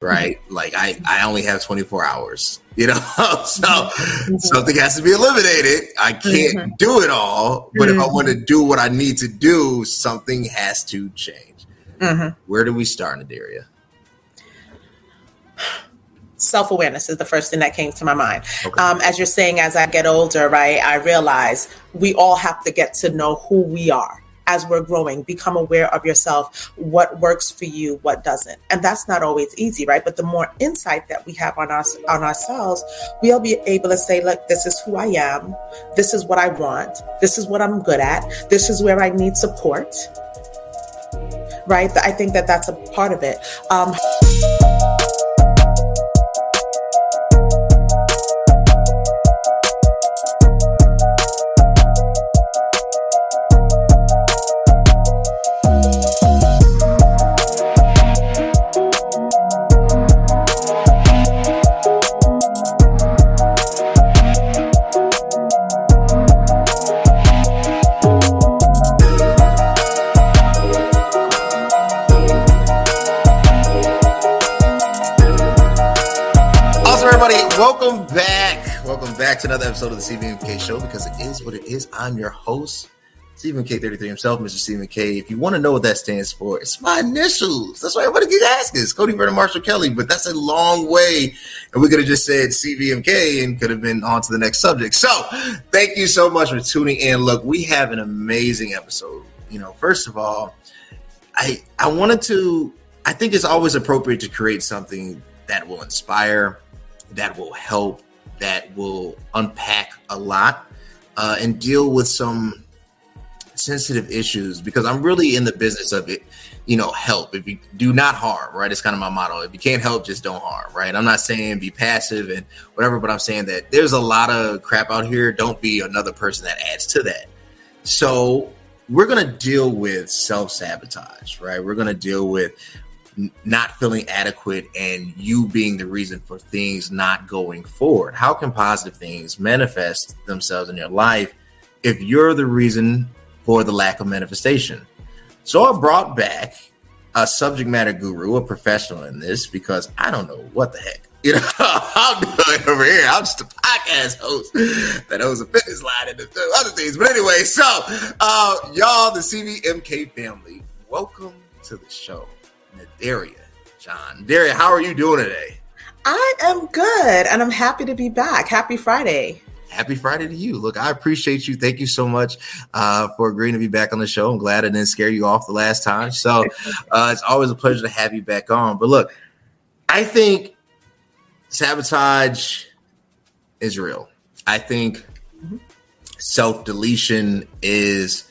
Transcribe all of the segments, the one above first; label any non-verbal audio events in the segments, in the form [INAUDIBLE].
right? Mm-hmm. [LAUGHS] Like I, I only have 24 hours, you know, [LAUGHS] so mm-hmm. something has to be eliminated. I can't mm-hmm. do it all, but if I want to mm-hmm. do what I need to do, something has to change. Mm-hmm. Where do we start, Noderea? self awareness is the first thing that came to my mind. Okay. Um, as you're saying, as I get older, right, I realize we all have to get to know who we are as we're growing. Become aware of yourself, what works for you, what doesn't, and that's not always easy, right? But the more insight that we have on us on ourselves, we'll be able to say, "Look, this is who I am. This is what I want. This is what I'm good at. This is where I need support." Right? I think that that's a part of it. Um, to another episode of the CVMK Show because it is what it is. I'm your host, Stephen K33 himself, Mr. Stephen K. If you want to know what that stands for, it's my initials. That's why everybody keeps asking. It's Cody Vernon Marshall Kelly, but that's a long way. And we could have just said CVMK and could have been on to the next subject. So thank you so much for tuning in. Look, we have an amazing episode. You know, first of all, I I wanted to I think it's always appropriate to create something that will inspire, that will help, that will unpack a lot uh, and deal with some sensitive issues because I'm really in the business of it. You know, help if you do not harm, right? It's kind of my motto. If you can't help, just don't harm, right? I'm not saying be passive and whatever, but I'm saying that there's a lot of crap out here. Don't be another person that adds to that. So we're going to deal with self sabotage, right? We're going to deal with not feeling adequate and you being the reason for things not going forward? How can positive things manifest themselves in your life if you're the reason for the lack of manifestation? So I brought back a subject matter guru, a professional in this, because I don't know what the heck. [LAUGHS] You know, I'm doing over here. I'm just a podcast host that owns a fitness line and other things. But anyway, so uh, y'all, the CVMK family, welcome to the show. Daria, John. Daria, how are you doing today? I am good and I'm happy to be back. Happy Friday. Happy Friday to you. Look, I appreciate you. Thank you so much uh, for agreeing to be back on the show. I'm glad I didn't scare you off the last time. So [LAUGHS] uh, it's always a pleasure to have you back on. But look, I think sabotage is real. I think mm-hmm. self deletion is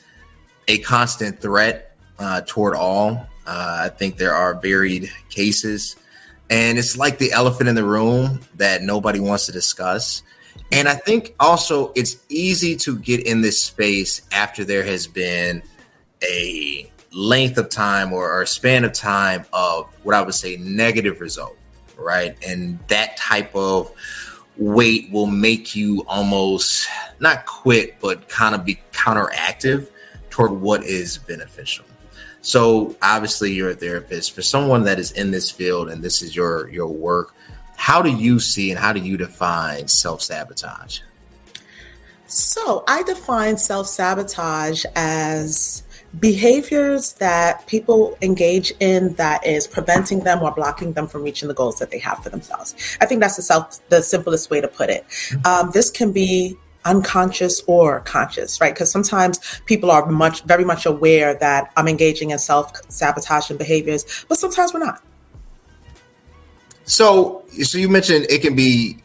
a constant threat uh, toward all. Uh, I think there are varied cases, and it's like the elephant in the room that nobody wants to discuss. And I think also it's easy to get in this space after there has been a length of time or, or a span of time of what I would say negative result, right? And that type of weight will make you almost not quit, but kind of be counteractive toward what is beneficial. So obviously you're a therapist. For someone that is in this field and this is your your work, how do you see and how do you define self-sabotage? So I define self-sabotage as behaviors that people engage in that is preventing them or blocking them from reaching the goals that they have for themselves. I think that's the self the simplest way to put it. Mm-hmm. Um, this can be unconscious or conscious, right? Because sometimes people are much, very much aware that I'm engaging in self sabotaging behaviors, but sometimes we're not. So, so you mentioned it can be.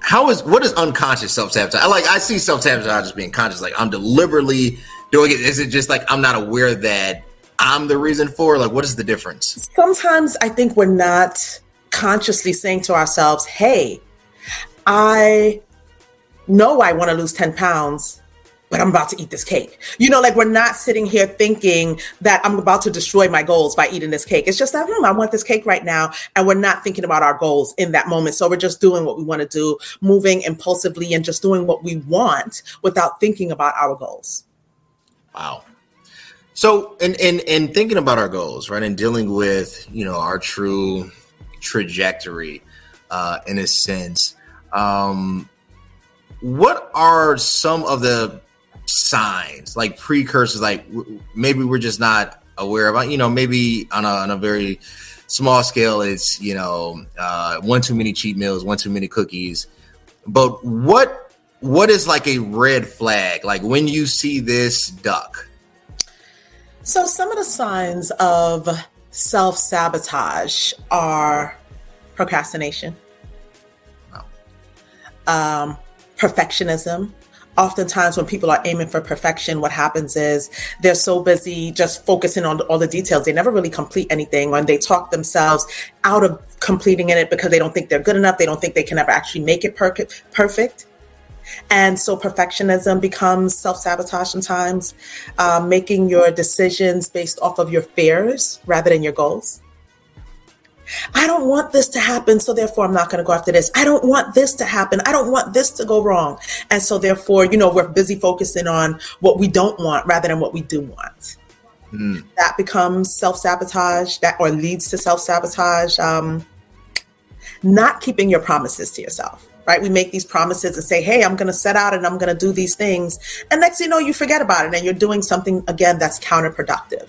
How is what is unconscious self sabotage? I like I see self sabotage as being conscious, like I'm deliberately doing it. Is it just like I'm not aware that I'm the reason for? Like, what is the difference? Sometimes I think we're not consciously saying to ourselves, "Hey, I know I want to lose 10 pounds, but I'm about to eat this cake. You know, like we're not sitting here thinking that I'm about to destroy my goals by eating this cake. It's just that, hmm, I want this cake right now. And we're not thinking about our goals in that moment. So we're just doing what we want to do, moving impulsively and just doing what we want without thinking about our goals. Wow. So, in in in thinking about our goals, right. And dealing with, you know, our true trajectory uh, in a sense. Um, what are some of the signs, like precursors, like w- maybe we're just not aware of? You know, maybe on a, on a very small scale, it's you know uh, one too many cheat meals, one too many cookies. But what what is like a red flag? Like when you see this duck. So some of the signs of self sabotage are procrastination, um, perfectionism. Oftentimes, when people are aiming for perfection, what happens is they're so busy just focusing on all the details. They never really complete anything, and they talk themselves out of completing it because they don't think they're good enough. They don't think they can ever actually make it per- perfect. And so perfectionism becomes self sabotage sometimes, um, making your decisions based off of your fears rather than your goals. I don't want this to happen, so therefore I'm not going to go after this. I don't want this to happen. I don't want this to go wrong. And so therefore, you know, we're busy focusing on what we don't want rather than what we do want. Mm. That becomes self sabotage, that or leads to self sabotage. Um, not keeping your promises to yourself right? We make these promises and say, hey, I'm going to set out and I'm going to do these things. And next you know, you forget about it and you're doing something, again, that's counterproductive.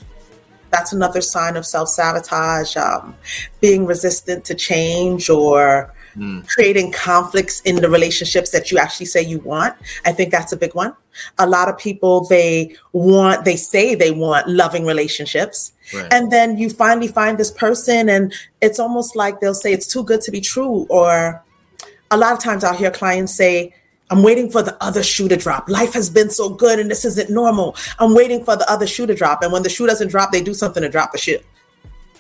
That's another sign of self sabotage, um, being resistant to change or mm. creating conflicts in the relationships that you actually say you want. I think that's a big one. A lot of people, they want, they say they want loving relationships. Right. And then you finally find this person, and it's almost like they'll say it's too good to be true, or a lot of times I'll hear clients say, I'm waiting for the other shoe to drop. Life has been so good and this isn't normal. I'm waiting for the other shoe to drop. And when the shoe doesn't drop, they do something to drop the shoe.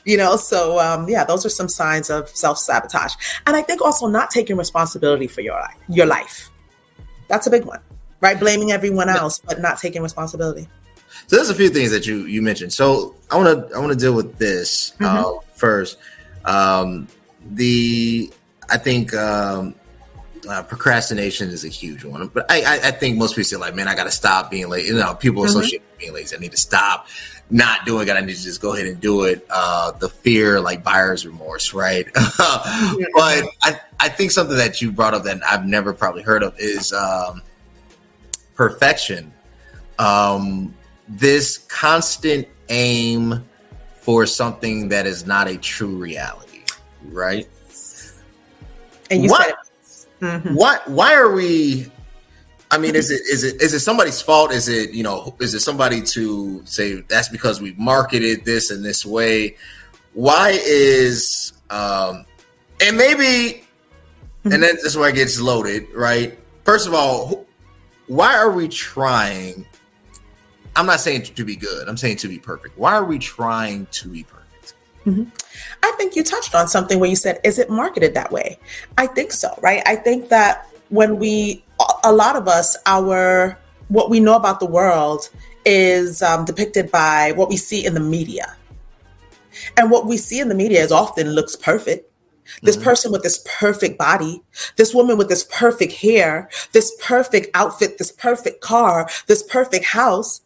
You know, so um, yeah, those are some signs of self sabotage. And I think also not taking responsibility for your life, your life. That's a big one, right? Blaming everyone else, but not taking responsibility. So there's a few things that you you mentioned. So I want to I want to deal with this mm-hmm. uh, first. Um, the I think um, uh, procrastination is a huge one, but I, I, I, think most people say like, man, I got to stop being late. You know, people mm-hmm. associate being lazy. I need to stop not doing it. I need to just go ahead and do it. Uh, the fear, like buyer's remorse, right? [LAUGHS] but I, I think something that you brought up that I've never probably heard of is um, perfection. Um, this constant aim for something that is not a true reality, right? And you what, said, mm-hmm. what? Why are we? I mean, is it is it is it somebody's fault? Is it you know is it somebody to say that's because we marketed this in this way? Why is um and maybe and then this is where it gets loaded, right? First of all, why are we trying? I'm not saying to be good. I'm saying to be perfect. Why are we trying to be perfect? Mm-hmm. I think you touched on something where you said, is it marketed that way? I think so, right? I think that when we, a lot of us, our, what we know about the world is um, depicted by what we see in the media. And what we see in the media is often looks perfect. This mm-hmm. person with this perfect body, this woman with this perfect hair, this perfect outfit, this perfect car, this perfect house.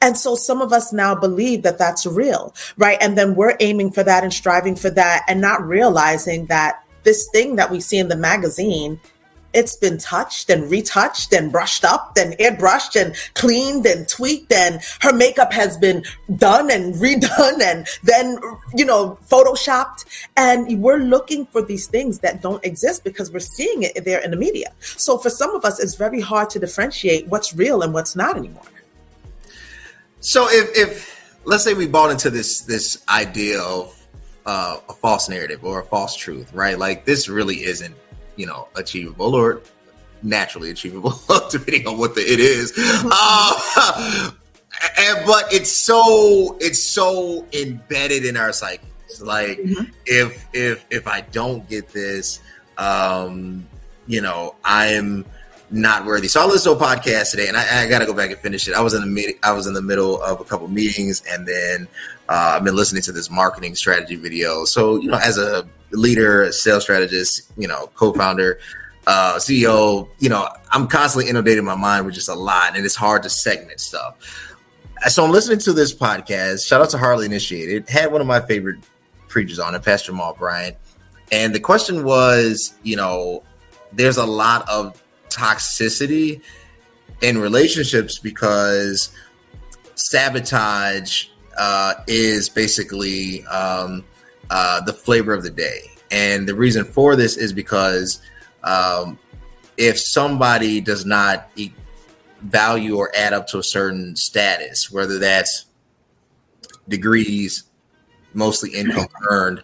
And so some of us now believe that that's real, right? And then we're aiming for that and striving for that and not realizing that this thing that we see in the magazine it's been touched and retouched and brushed up and airbrushed and cleaned and tweaked and her makeup has been done and redone and then you know photoshopped. And we're looking for these things that don't exist because we're seeing it there in the media. So for some of us it's very hard to differentiate what's real and what's not anymore so if, if let's say we bought into this this idea of uh, a false narrative or a false truth, right? Like this really isn't, you know, achievable or naturally achievable, [LAUGHS] depending on what the it is. uh, [LAUGHS] and but it's so it's so embedded in our psyches. Like mm-hmm. if if if I don't get this, um, you know, I'm not worthy. So I listened to a podcast today, and I, I got to go back and finish it. I was in the I was in the middle of a couple meetings, and then uh, I've been listening to this marketing strategy video. So you know, as a leader, sales strategist, you know, co-founder, uh, CEO, you know, I'm constantly inundating my mind with just a lot, and it's hard to segment stuff. So I'm listening to this podcast. Shout out to Harley Initiated. Had one of my favorite preachers on it, Pastor Jamal Bryant And the question was, you know, there's a lot of toxicity in relationships because sabotage uh, is basically um, uh, the flavor of the day. And the reason for this is because um, if somebody does not eat, value or add up to a certain status, whether that's degrees, mostly income [LAUGHS] earned,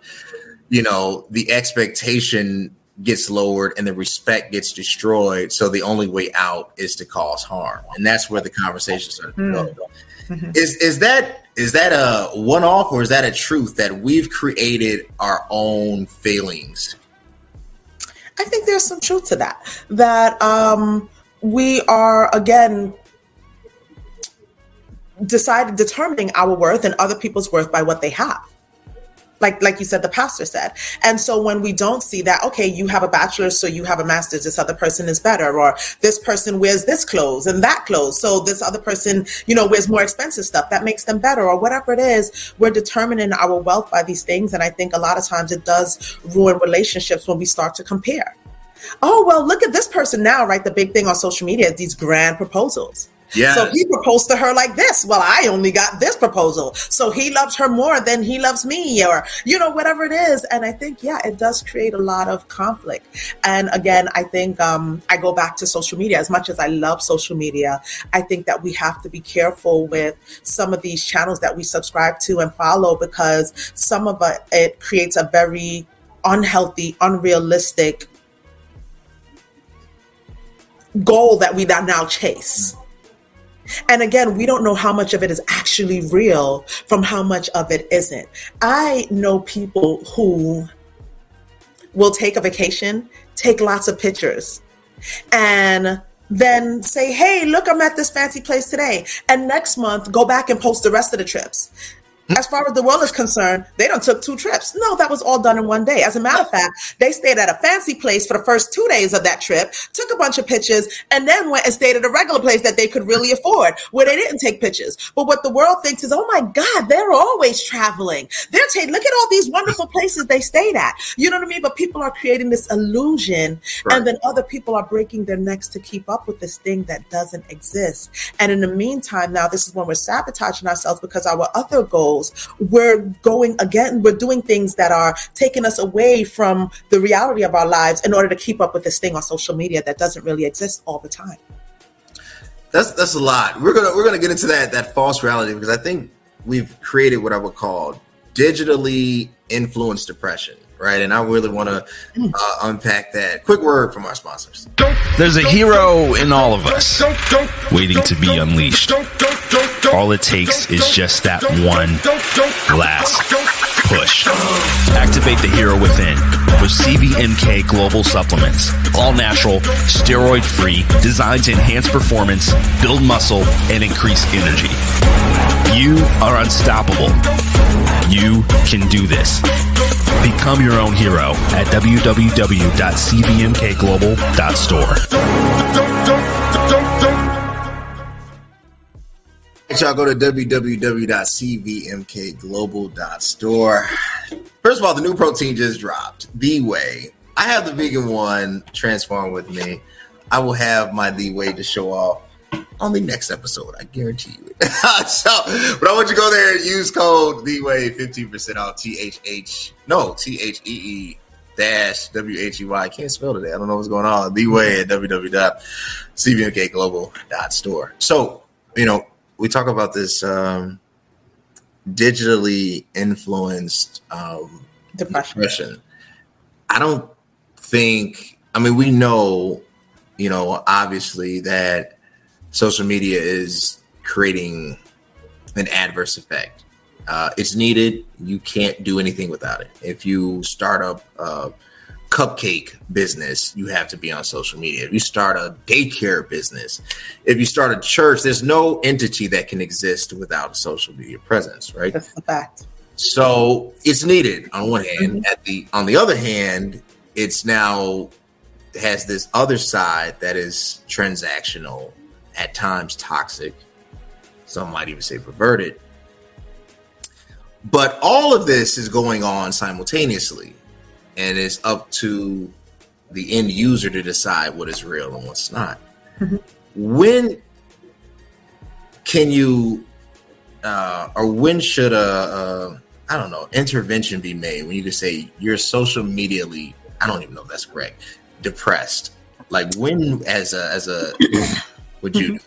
you know, the expectation gets lowered and the respect gets destroyed. So the only way out is to cause harm. And that's where the conversation started mm. Mm-hmm. Is is that is that a one off or is that a truth that we've created our own failings? I think there's some truth to that. That um, we are again decided determining our worth and other people's worth by what they have like like you said the pastor said. And so when we don't see that okay you have a bachelor's so you have a master's this other person is better or this person wears this clothes and that clothes so this other person you know wears more expensive stuff that makes them better or whatever it is we're determining our wealth by these things and i think a lot of times it does ruin relationships when we start to compare. Oh well look at this person now right? The big thing on social media is these grand proposals yeah. So he proposed to her like this. Well, I only got this proposal. So he loves her more than he loves me, or, you know, whatever it is. And I think, yeah, it does create a lot of conflict. And again, I think um, I go back to social media. As much as I love social media, I think that we have to be careful with some of these channels that we subscribe to and follow because some of it, it creates a very unhealthy, unrealistic goal that we now chase. And again, we don't know how much of it is actually real from how much of it isn't. I know people who will take a vacation, take lots of pictures, and then say, Hey, look, I'm at this fancy place today. And next month, go back and post the rest of the trips. As far as the world is concerned, they don't took two trips. No, that was all done in one day. As a matter of fact, they stayed at a fancy place for the first two days of that trip, took a bunch of pictures, and then went and stayed at a regular place that they could really afford, where they didn't take pictures. But what the world thinks is, oh my God, they're always traveling. They're taking. Look at all these wonderful places they stayed at. You know what I mean? But people are creating this illusion, right. and then other people are breaking their necks to keep up with this thing that doesn't exist. And in the meantime, now this is when we're sabotaging ourselves because our other goals goals, we're going again, we're doing things that are taking us away from the reality of our lives in order to keep up with this thing on social media that doesn't really exist all the time. That's that's a lot. We're gonna we're gonna get into that that false reality because I think we've created what I would call digitally influenced depression right? And I really want to uh, unpack that. Quick word from our sponsors. There's a hero in all of us waiting to be unleashed. All it takes is just that one last push. Activate the hero within with CVMK Global Supplements. All natural, steroid free, designed to enhance performance, build muscle, and increase energy. You are unstoppable. You can do this. Become your own hero at www.cvmkglobal.store. Y'all go to www.cvmkglobal.store. First of all, the new protein just dropped. The Whey. I have the vegan one transform with me. I will have my The Whey to show off on the next episode. I guarantee you it. [LAUGHS] so, but I want you to go there and use code The Whey 15% off T H H no T H E E dash W H E Y. I can't spell today. I don't know what's going on. The Whey at www.cvmkglobal.store. So, you know, we talk about this um, digitally influenced um, depression. depression. I don't think. I mean, we know, you know, obviously that social media is creating an adverse effect. Uh, it's needed. You can't do anything without it. If you start up uh, cupcake business, you have to be on social media. If you start a daycare business, if you start a church, there's no entity that can exist without a social media presence, right? That's a fact. So it's needed on one hand. Mm-hmm. At the on the other hand, it's now has this other side that is transactional, at times toxic. Some might even say perverted. But all of this is going on simultaneously and it's up to the end user to decide what is real and what's not. Mm-hmm. [LAUGHS] When can you, uh, or when should a, a I don't know intervention be made when you can say you're social medially I don't even know if that's correct depressed like when as a as a [LAUGHS] would you do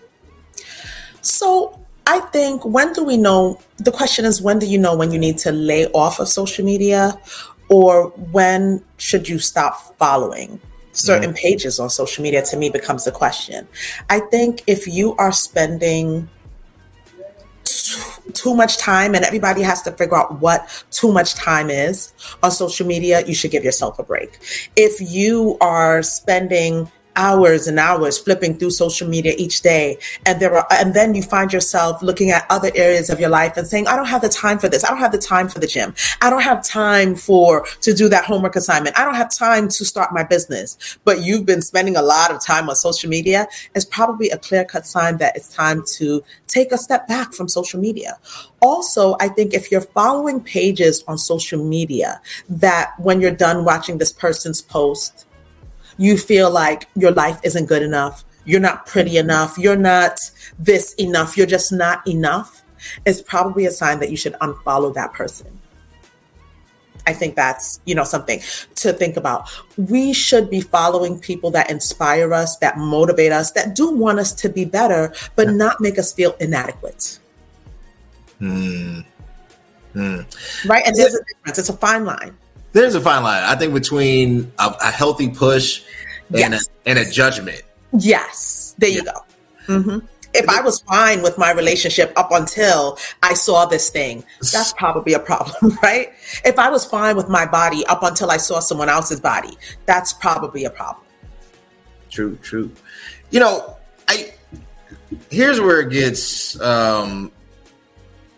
so I think when do we know the question is when do you know when you need to lay off of social media or when should you stop following certain mm. pages on social media to me becomes the question. I think if you are spending too much time and everybody has to figure out what too much time is on social media, you should give yourself a break. If you are spending hours and hours flipping through social media each day. And there are and then you find yourself looking at other areas of your life and saying i don't have the time for this. I don't have the time for the gym. I don't have time for to do that homework assignment. I don't have time to start my business. But you've been spending a lot of time on social media. It's probably a clear cut sign that it's time to take a step back from social media. Also i think if you're following pages on social media that when you're done watching this person's post you feel like your life isn't good enough, you're not pretty enough, you're not this enough, you're just not enough, it's probably a sign that you should unfollow that person. I think that's, you know, something to think about. We should be following people that inspire us, that motivate us, that do want us to be better, but not make us feel inadequate. Hmm. Hmm. Right? And there's a difference. It's a fine line. There's a fine line, I think, between a, a healthy push and, yes. a, and a judgment. Yes, there you go. Mm-hmm. If I was fine with my relationship up until I saw this thing, that's probably a problem, [LAUGHS] right? If I was fine with my body up until I saw someone else's body, that's probably a problem. True, true. You know, I here's where it gets um,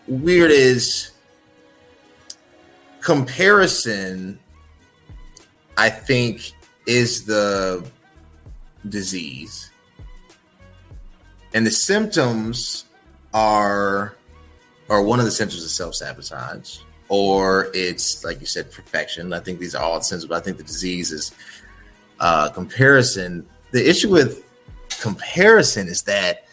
weird is comparison, I think, is the disease. And the symptoms are, or one of the symptoms is self sabotage, or it's, like you said, perfection. I think these are all symptoms, but I think the disease is uh, comparison. The issue with comparison is that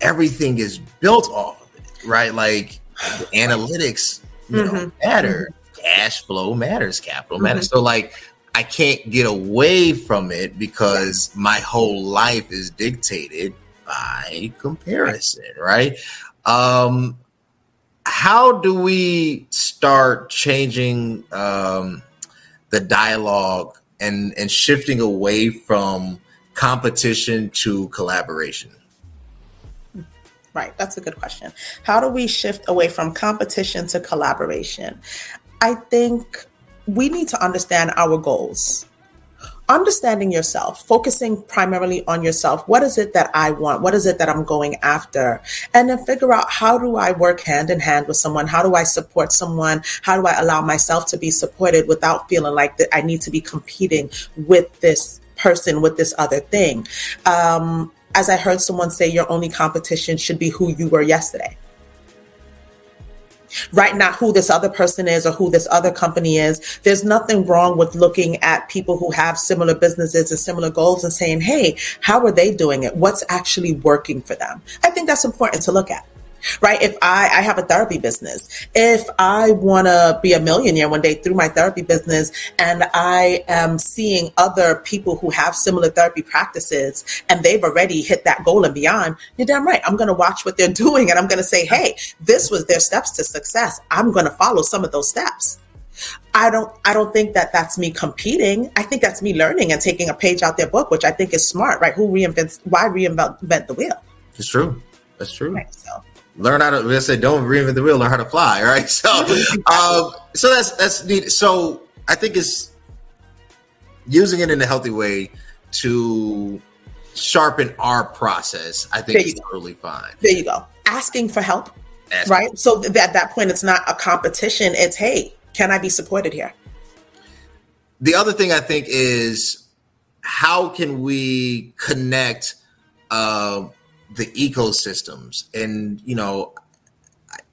everything is built off of it, right? Like the analytics you mm-hmm. know, matter. Mm-hmm. Cash flow matters, capital mm-hmm. matters. So like I can't get away from it because my whole life is dictated by comparison, right? Um how do we start changing um the dialogue and and shifting away from competition to collaboration? Right, that's a good question. How do we shift away from competition to collaboration? I think we need to understand our goals. Understanding yourself, focusing primarily on yourself. What is it that I want? What is it that I'm going after? And then figure out how do I work hand in hand with someone? How do I support someone? How do I allow myself to be supported without feeling like that I need to be competing with this person, with this other thing? Um, as I heard someone say, your only competition should be who you were yesterday. Right, not who this other person is or who this other company is. There's nothing wrong with looking at people who have similar businesses and similar goals and saying, hey, how are they doing it? What's actually working for them? I think that's important to look at right? If I, I have a therapy business, if I want to be a millionaire one day through my therapy business and I am seeing other people who have similar therapy practices and they've already hit that goal and beyond, you're damn right. I'm going to watch what they're [LAUGHS] doing and I'm going to say, hey, this was their steps to success. I'm going to follow some of those steps. I don't I don't think that that's me competing. I think that's me learning and taking a page out their book, which I think is smart, right? Who reinvents why reinvent the wheel? It's true. That's true. Right, so learn how to let's say don't reinvent the wheel, learn how to fly. [LAUGHS] Right. So [LAUGHS] um, so that's that's neat. So I think it's using it in a healthy way to sharpen our process. I think it's totally fine. There you go. Asking for help. Asking. Right. So at that point it's not a competition. It's hey, can I be supported here? The other thing I think is how can we connect uh, the ecosystems and you know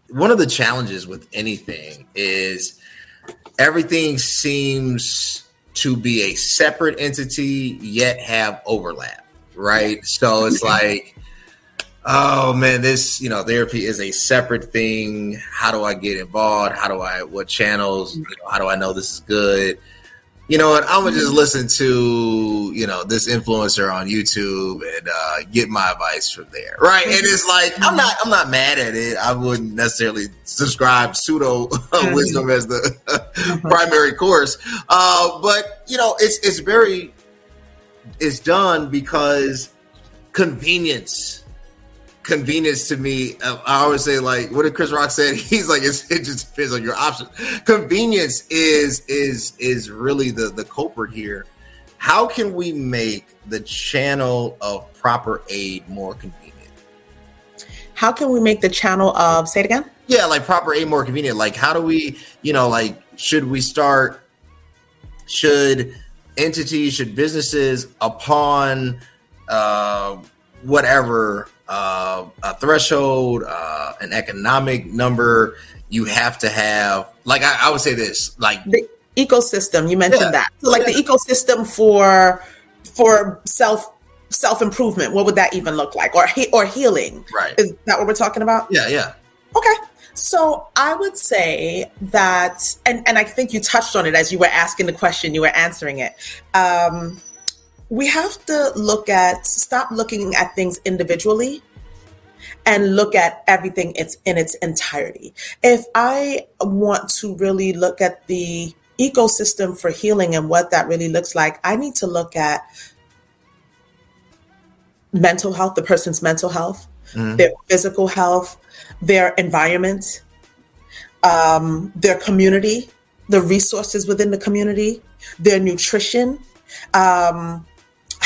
one of the challenges with anything is everything seems to be a separate entity yet have overlap, right? So it's like, oh man, this you know therapy is a separate thing. How do I get involved? How do I what channels? You know, how do I know this is good? You know what? I'm gonna just listen to you know this influencer on YouTube and uh, get my advice from there, right? And it's like I'm not I'm not mad at it. I wouldn't necessarily subscribe pseudo [LAUGHS] wisdom as the [LAUGHS] primary course, uh, but you know it's it's very it's done because convenience convenience to me. Uh, I always say like, what did Chris Rock said? [LAUGHS] He's like, it just depends on your options. Convenience is is is really the the culprit here. How can we make the channel of proper aid more convenient? How can we make the channel of say it again? Yeah, like proper aid more convenient. Like, how do we, you know, like, should we start? Should entities, should businesses, upon uh, whatever uh, a threshold, uh, an economic number. You have to have, like, I, I would say this, like the ecosystem. You mentioned yeah. that, so like yeah. the ecosystem for for self self improvement. What would that even look like, or he, or healing? Right. Is that what we're talking about? Yeah. Yeah. Okay. So I would say that, and, and I think you touched on it as you were asking the question, you were answering it. Um, we have to look at stop looking at things individually and look at everything it's in its entirety. If I want to really look at the ecosystem for healing and what that really looks like, I need to look at mental health, the person's mental health, mm-hmm. their physical health, their environment, um, their community, the resources within the community, their nutrition, um,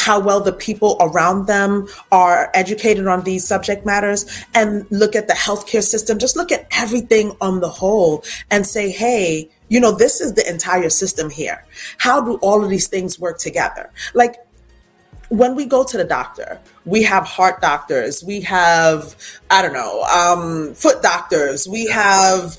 how well the people around them are educated on these subject matters and look at the healthcare system. Just look at everything on the whole and say hey you know this is the entire system here. How do all of these things work together? Like when we go to the doctor we have heart doctors we have i don't know um, foot doctors we have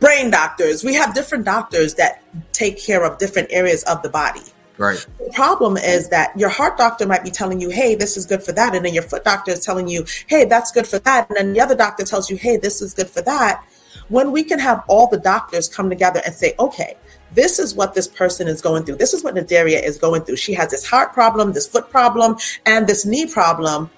brain doctors we have different doctors that take care of different areas of the body Right. The problem is that your heart doctor might be telling you, hey, this is good for that. And then your foot doctor is telling you, hey, that's good for that. And then the other doctor tells you, hey, this is good for that. When we can have all the doctors come together and say, okay, this is what this person is going through. This is what Noderea is going through. She has this heart problem, this foot problem, and this knee problem.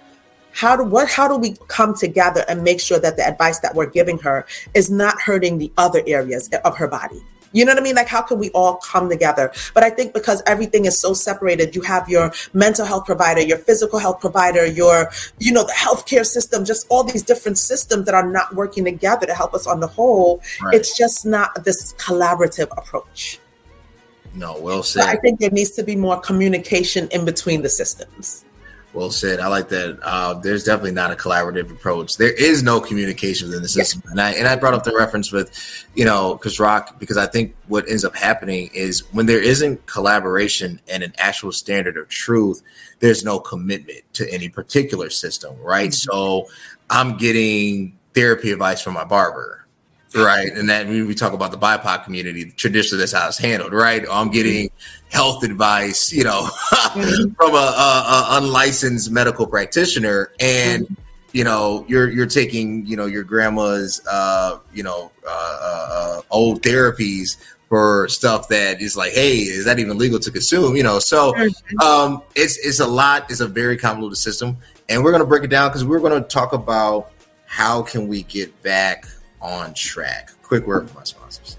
How do what how do we come together and make sure that the advice that we're giving her is not hurting the other areas of her body? You know what I mean? Like, how can we all come together? But I think because everything is so separated, you have your mental health provider, your physical health provider, your, you know, the healthcare system, just all these different systems that are not working together to help us on the whole. Right. It's just not this collaborative approach. No, well said. I think there needs to be more communication in between the systems. Well said. I like that. Uh, there's definitely not a collaborative approach. There is no communication within the system, and I and I brought up the reference with, you know, Chris Rock because I think what ends up happening is when there isn't collaboration and an actual standard of truth, there's no commitment to any particular system, right? Mm-hmm. So I'm getting therapy advice from my barber right? And that we talk about the BIPOC community, traditionally that's how it's handled, right? I'm getting health advice, you know, [LAUGHS] mm-hmm. from a, a, a, unlicensed medical practitioner, and mm-hmm. you know, you're you're taking, you know, your grandma's, uh, you know, uh, uh, old therapies for stuff that is like, hey, is that even legal to consume? You know, so mm-hmm. um, it's it's a lot. It's a very convoluted system, and we're gonna break it down because we're gonna talk about how can we get back on track. Quick word from my sponsors.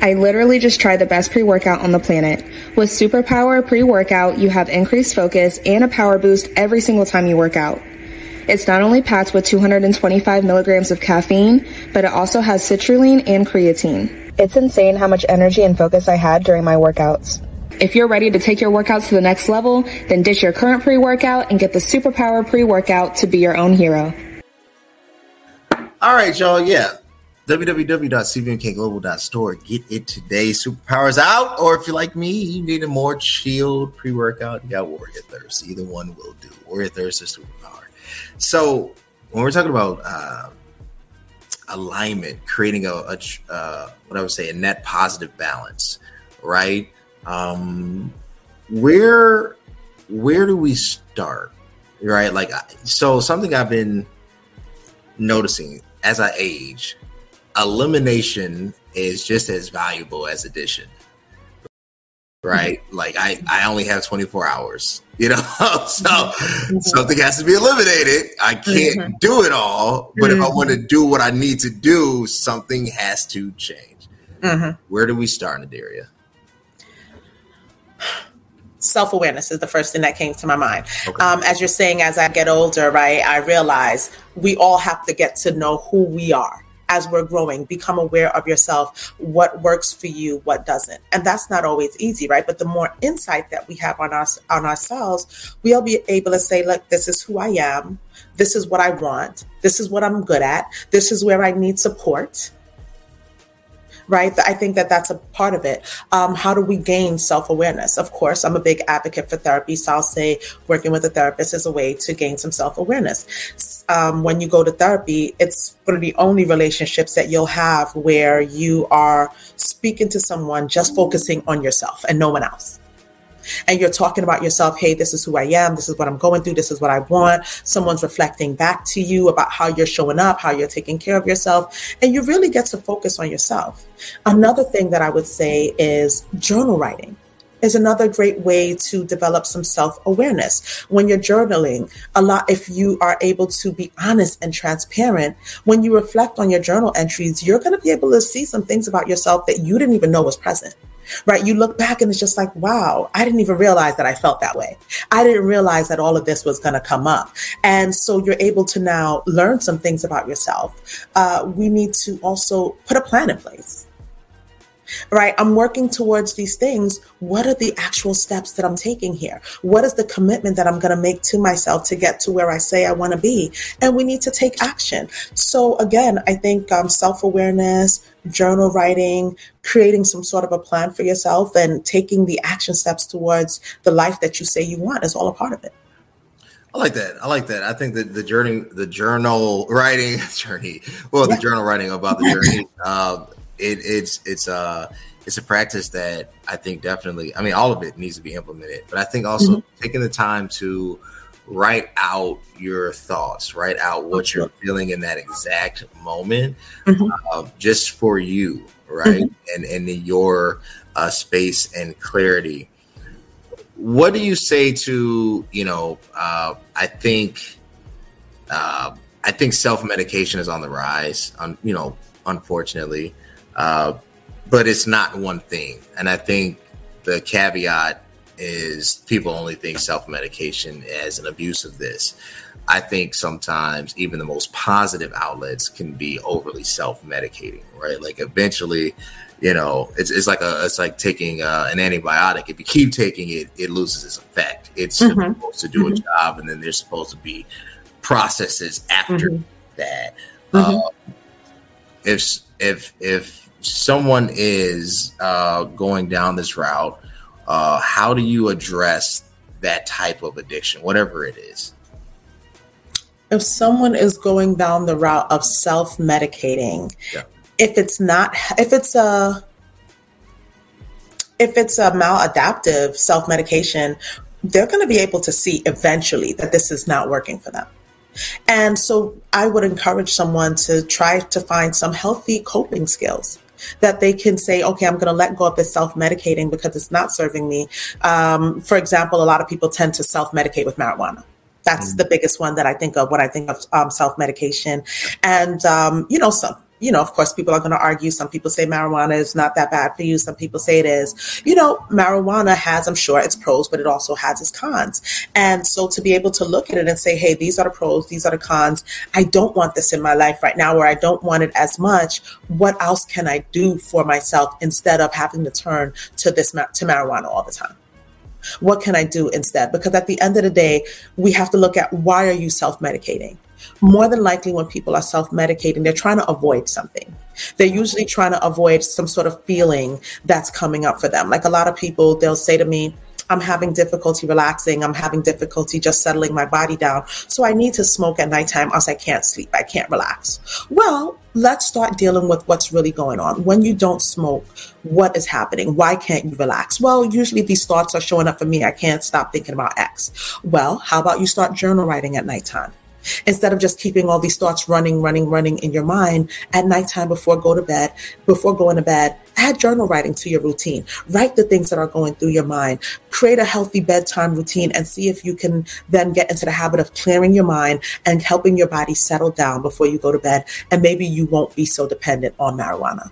I literally just tried the best pre workout on the planet. With Superpower pre workout, you have increased focus and a power boost every single time you work out. It's not only packed with 225 milligrams of caffeine, but it also has citrulline and creatine. It's insane how much energy and focus I had during my workouts. If you're ready to take your workouts to the next level, then ditch your current pre-workout and get the Superpower pre-workout to be your own hero. All right, y'all. Yeah. www.cvmkglobal.store. Get it today. Superpowers out. Or if you're like me, you need a more chilled pre-workout, you got Warrior Thirst. Either one will do. Warrior Thirst is Superpower. So when we're talking about uh, alignment, creating a, a uh, what I would say a net positive balance, right? Um, where where do we start, right? Like, so something I've been noticing as I age, elimination is just as valuable as addition right? Like I, I only have 24 hours, you know, [LAUGHS] so mm-hmm. something has to be eliminated. I can't mm-hmm. do it all, but mm-hmm. if I want to mm-hmm. do what I need to do, something has to change. Mm-hmm. Where do we start, Noderea? Self awareness is the first thing that came to my mind. Okay. Um, as you're saying, as I get older, right, I realize we all have to get to know who we are as we're growing, become aware of yourself, what works for you, what doesn't. And that's not always easy, right? But the more insight that we have on us on ourselves, we'll be able to say, look, this is who I am, this is what I want, this is what I'm good at, this is where I need support right? I think that that's a part of it. Um, how do we gain self awareness? Of course, I'm a big advocate for therapy. So I'll say working with a therapist is a way to gain some self awareness. Um, when you go to therapy, it's one of the only relationships that you'll have where you are speaking to someone just focusing on yourself and no one else and you're talking about yourself, hey, this is who I am, this is what I'm going through, this is what I want. Someone's reflecting back to you about how you're showing up, how you're taking care of yourself, and you really get to focus on yourself. Another thing that I would say is journal writing is another great way to develop some self-awareness. When you're journaling, a lot if you are able to be honest and transparent, when you reflect on your journal entries, you're going to be able to see some things about yourself that you didn't even know was present right? You look back and it's just like, wow, I didn't even realize that I felt that way. I didn't realize that all of this was going to come up. And so you're able to now learn some things about yourself. Uh, we need to also put a plan in place right? I'm working towards these things. What are the actual steps that I'm taking here? What is the commitment that I'm going to make to myself to get to where I say I want to be? And we need to take action. So, again, I think um, self awareness, journal writing, creating some sort of a plan for yourself, and taking the action steps towards the life that you say you want is all a part of it. I like that. I like that. I think that the journey, the journal writing [LAUGHS] journey, well, yeah. the journal writing about the journey, uh, it, it's it's uh it's a practice that I think definitely. I mean, all of it needs to be implemented, but I think also mm-hmm. taking the time to write out your thoughts, write out what you're feeling in that exact moment, mm-hmm. uh, just for you, right, mm-hmm. and and in your uh, space and clarity. What do you say to you know? Uh, I think. Uh, I think self medication is on the rise. On you know, unfortunately, uh, but it's not one thing. And I think the caveat is people only think self medication as an abuse of this. I think sometimes even the most positive outlets can be overly self medicating, right? Like eventually, you know, it's, it's like a it's like taking uh, an antibiotic. If you keep taking it, it loses its effect. It's mm-hmm. supposed to do mm-hmm. a job, and then there's supposed to be processes after mm-hmm. that. Mm-hmm. Um, if if if someone is uh, going down this route, uh, how do you address that type of addiction, whatever it is? If someone is going down the route of self medicating, yeah. if it's not, if it's a, if it's a maladaptive self medication, they're going to be able to see eventually that this is not working for them. And so I would encourage someone to try to find some healthy coping skills that they can say, okay, I'm going to let go of this self medicating because it's not serving me. Um, for example, a lot of people tend to self medicate with marijuana. That's mm. the biggest one that I think of when I think of um, self medication. And, um, you know, some you know, of course, people are going to argue. Some people say marijuana is not that bad for you. Some people say it is. You know, marijuana has, I'm sure, its pros, but it also has its cons. And so to be able to look at it and say, hey, these are the pros, these are the cons. I don't want this in my life right now, or I don't want it as much. What else can I do for myself instead of having to turn to this to marijuana all the time? What can I do instead? Because at the end of the day, we have to look at why are you self medicating? more than likely when people are self-medicating they're trying to avoid something they're usually trying to avoid some sort of feeling that's coming up for them like a lot of people they'll say to me I'm having difficulty relaxing. I'm having difficulty just settling my body down. So I need to smoke at nighttime else I can't sleep. I can't relax. Well, let's start dealing with what's really going on. When you don't smoke, what is happening? Why can't you relax? Well, usually these thoughts are showing up for me. I can't stop thinking about X. Well, how about you start journal writing at nighttime? Instead of just keeping all these thoughts running, running, running in your mind at nighttime before go to bed, before going to bed, add journal writing to your routine. Write the things that are going through your mind. Create a healthy bedtime routine and see if you can then get into the habit of clearing your mind and helping your body settle down before you go to bed. And maybe you won't be so dependent on marijuana.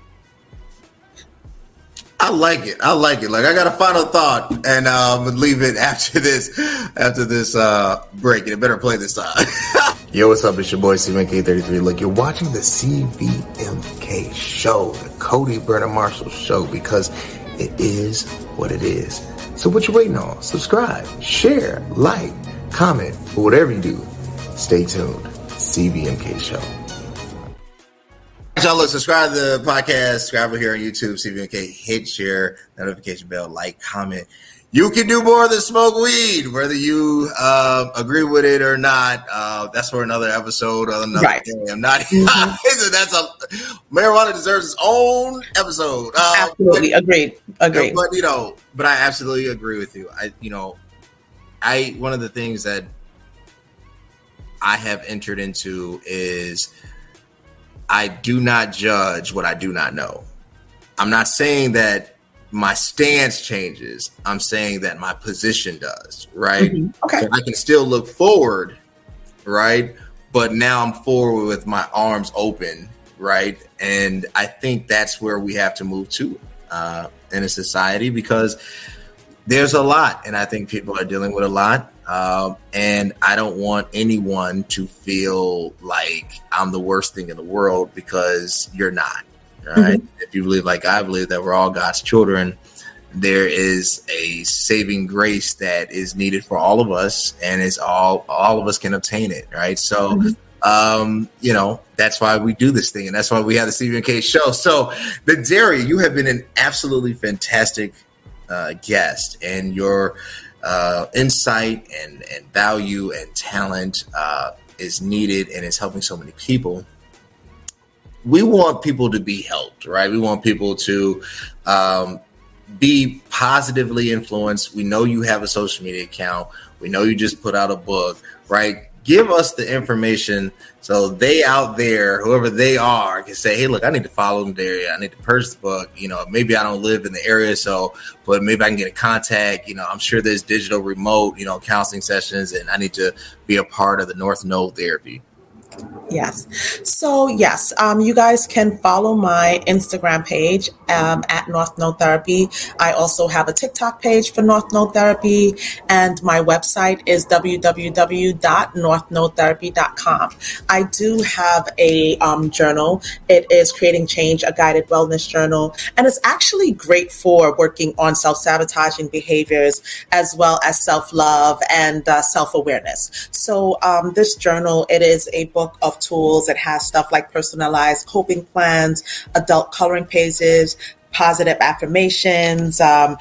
I like it. I like it. Like I got a final thought, and um, leave it [LAUGHS] after this. After this uh, break, and it better play this time. [LAUGHS] Yo, what's up? It's your boy CVMK33. Look, you're watching the CVMK show, the Cody Bernard Marshall show, because it is what it is. So what you waiting on? Subscribe, share, like, comment, or whatever you do. Stay tuned. CVMK show. Y'all look, subscribe to the podcast, subscribe here on YouTube, CVMK, hit share, notification bell, like, comment. You can do more than smoke weed, whether you uh, agree with it or not. Uh, that's for another episode of another right. day. I'm not. [LAUGHS] Mm-hmm. [LAUGHS] that's a marijuana deserves its own episode. Uh, absolutely, but, agreed, agreed. But you know, but I absolutely agree with you. I, you know, I one of the things that I have entered into is I do not judge what I do not know. I'm not saying that my stance changes. I'm saying that my position does, right? Mm-hmm. Okay. So I can still look forward, right? But now I'm forward with my arms open, right? And I think that's where we have to move to uh, in a society because there's a lot, and I think people are dealing with a lot. Um, and I don't want anyone to feel like I'm the worst thing in the world because you're not. Right? Mm-hmm. If you believe like I believe that we're all God's children, there is a saving grace that is needed for all of us, and it's all all of us can obtain it. Right? So. Mm-hmm um, you know, that's why we do this thing, and that's why we have the CVMK show. So, Noderea, you have been an absolutely fantastic uh, guest, and your uh, insight and, and value and talent uh, is needed and is helping so many people. We want people to be helped, right? We want people to um, be positively influenced. We know you have a social media account. We know you just put out a book, right? give us the information so they out there, whoever they are, can say, "Hey, look, I need to follow them there. I need to purchase the book. You know, maybe I don't live in the area, so but maybe I can get in contact. You know, I'm sure there's digital remote, you know, counseling sessions, and I need to be a part of the North Node therapy." Yes. So, yes, um, you guys can follow my Instagram page um, at North Node Therapy. I also have a TikTok page for North Node Therapy, and my website is www.northnodetherapy.com. I do have a um, journal. It is Creating Change, a guided wellness journal, and it's actually great for working on self sabotaging behaviors as well as self love and uh, self awareness. So, um, this journal, it is a book book of tools. It has stuff like personalized coping plans, adult coloring pages, positive affirmations, um,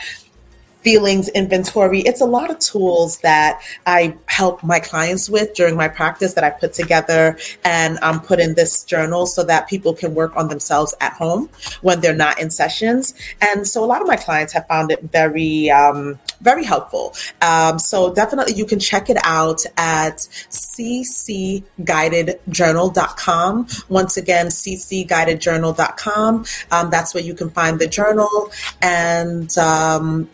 feelings inventory. It's a lot of tools that I help my clients with during my practice that I put together and um, put in this journal so that people can work on themselves at home when they're not in sessions. And so a lot of my clients have found it very, um, very helpful. Um, so definitely you can check it out at ccguidedjournal.com. Once again, ccguidedjournal.com. Um, that's where you can find the journal and um,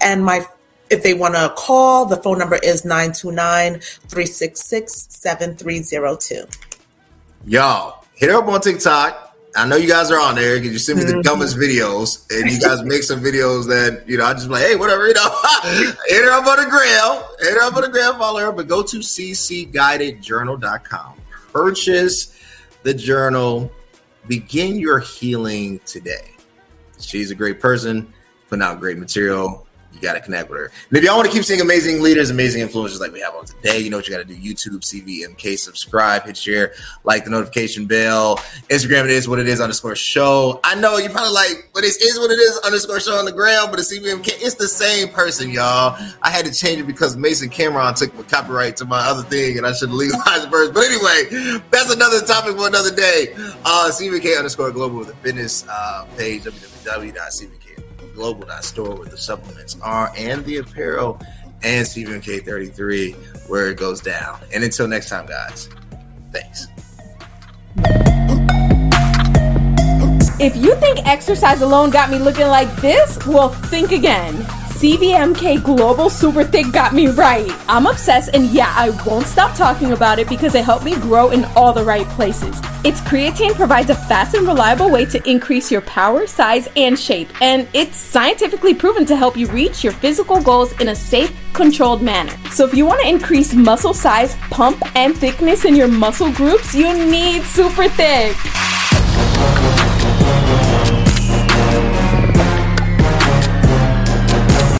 and my if they want to call, the phone number is 929-366-7302. Y'all, hit her up on TikTok. I know you guys are on there because you send me the mm-hmm. dumbest videos and you guys make some videos that, you know, I just like, hey, whatever, you know, [LAUGHS] hit her up on the gram, hit her up on the gram, follow her, but go to ccguidedjournal.com. Purchase the journal. Begin your healing today. She's a great person, putting out great material you got to connect with her. And if y'all want to keep seeing amazing leaders, amazing influencers like we have on today, you know what you got to do. YouTube, CVMK, subscribe, hit share, like the notification bell. Instagram, it is what it is underscore show. I know you're probably like, but it is what it is underscore show on the ground, but the CVMK, it's the same person, y'all. I had to change it because Mason Cameron took my copyright to my other thing and I should legalize it first. But anyway, that's another topic for another day. Uh, CVMK underscore global with a fitness uh, page, www.cvmk global.store where the supplements are and the apparel and CVMK33 where it goes down. And until next time, guys, thanks. If you think exercise alone got me looking like this, well, think again. CVMK Global Super Thick got me right. I'm obsessed, and yeah, I won't stop talking about it because it helped me grow in all the right places. Its creatine provides a fast and reliable way to increase your power, size, and shape, and it's scientifically proven to help you reach your physical goals in a safe, controlled manner. So if you want to increase muscle size, pump, and thickness in your muscle groups, you need Super Thick.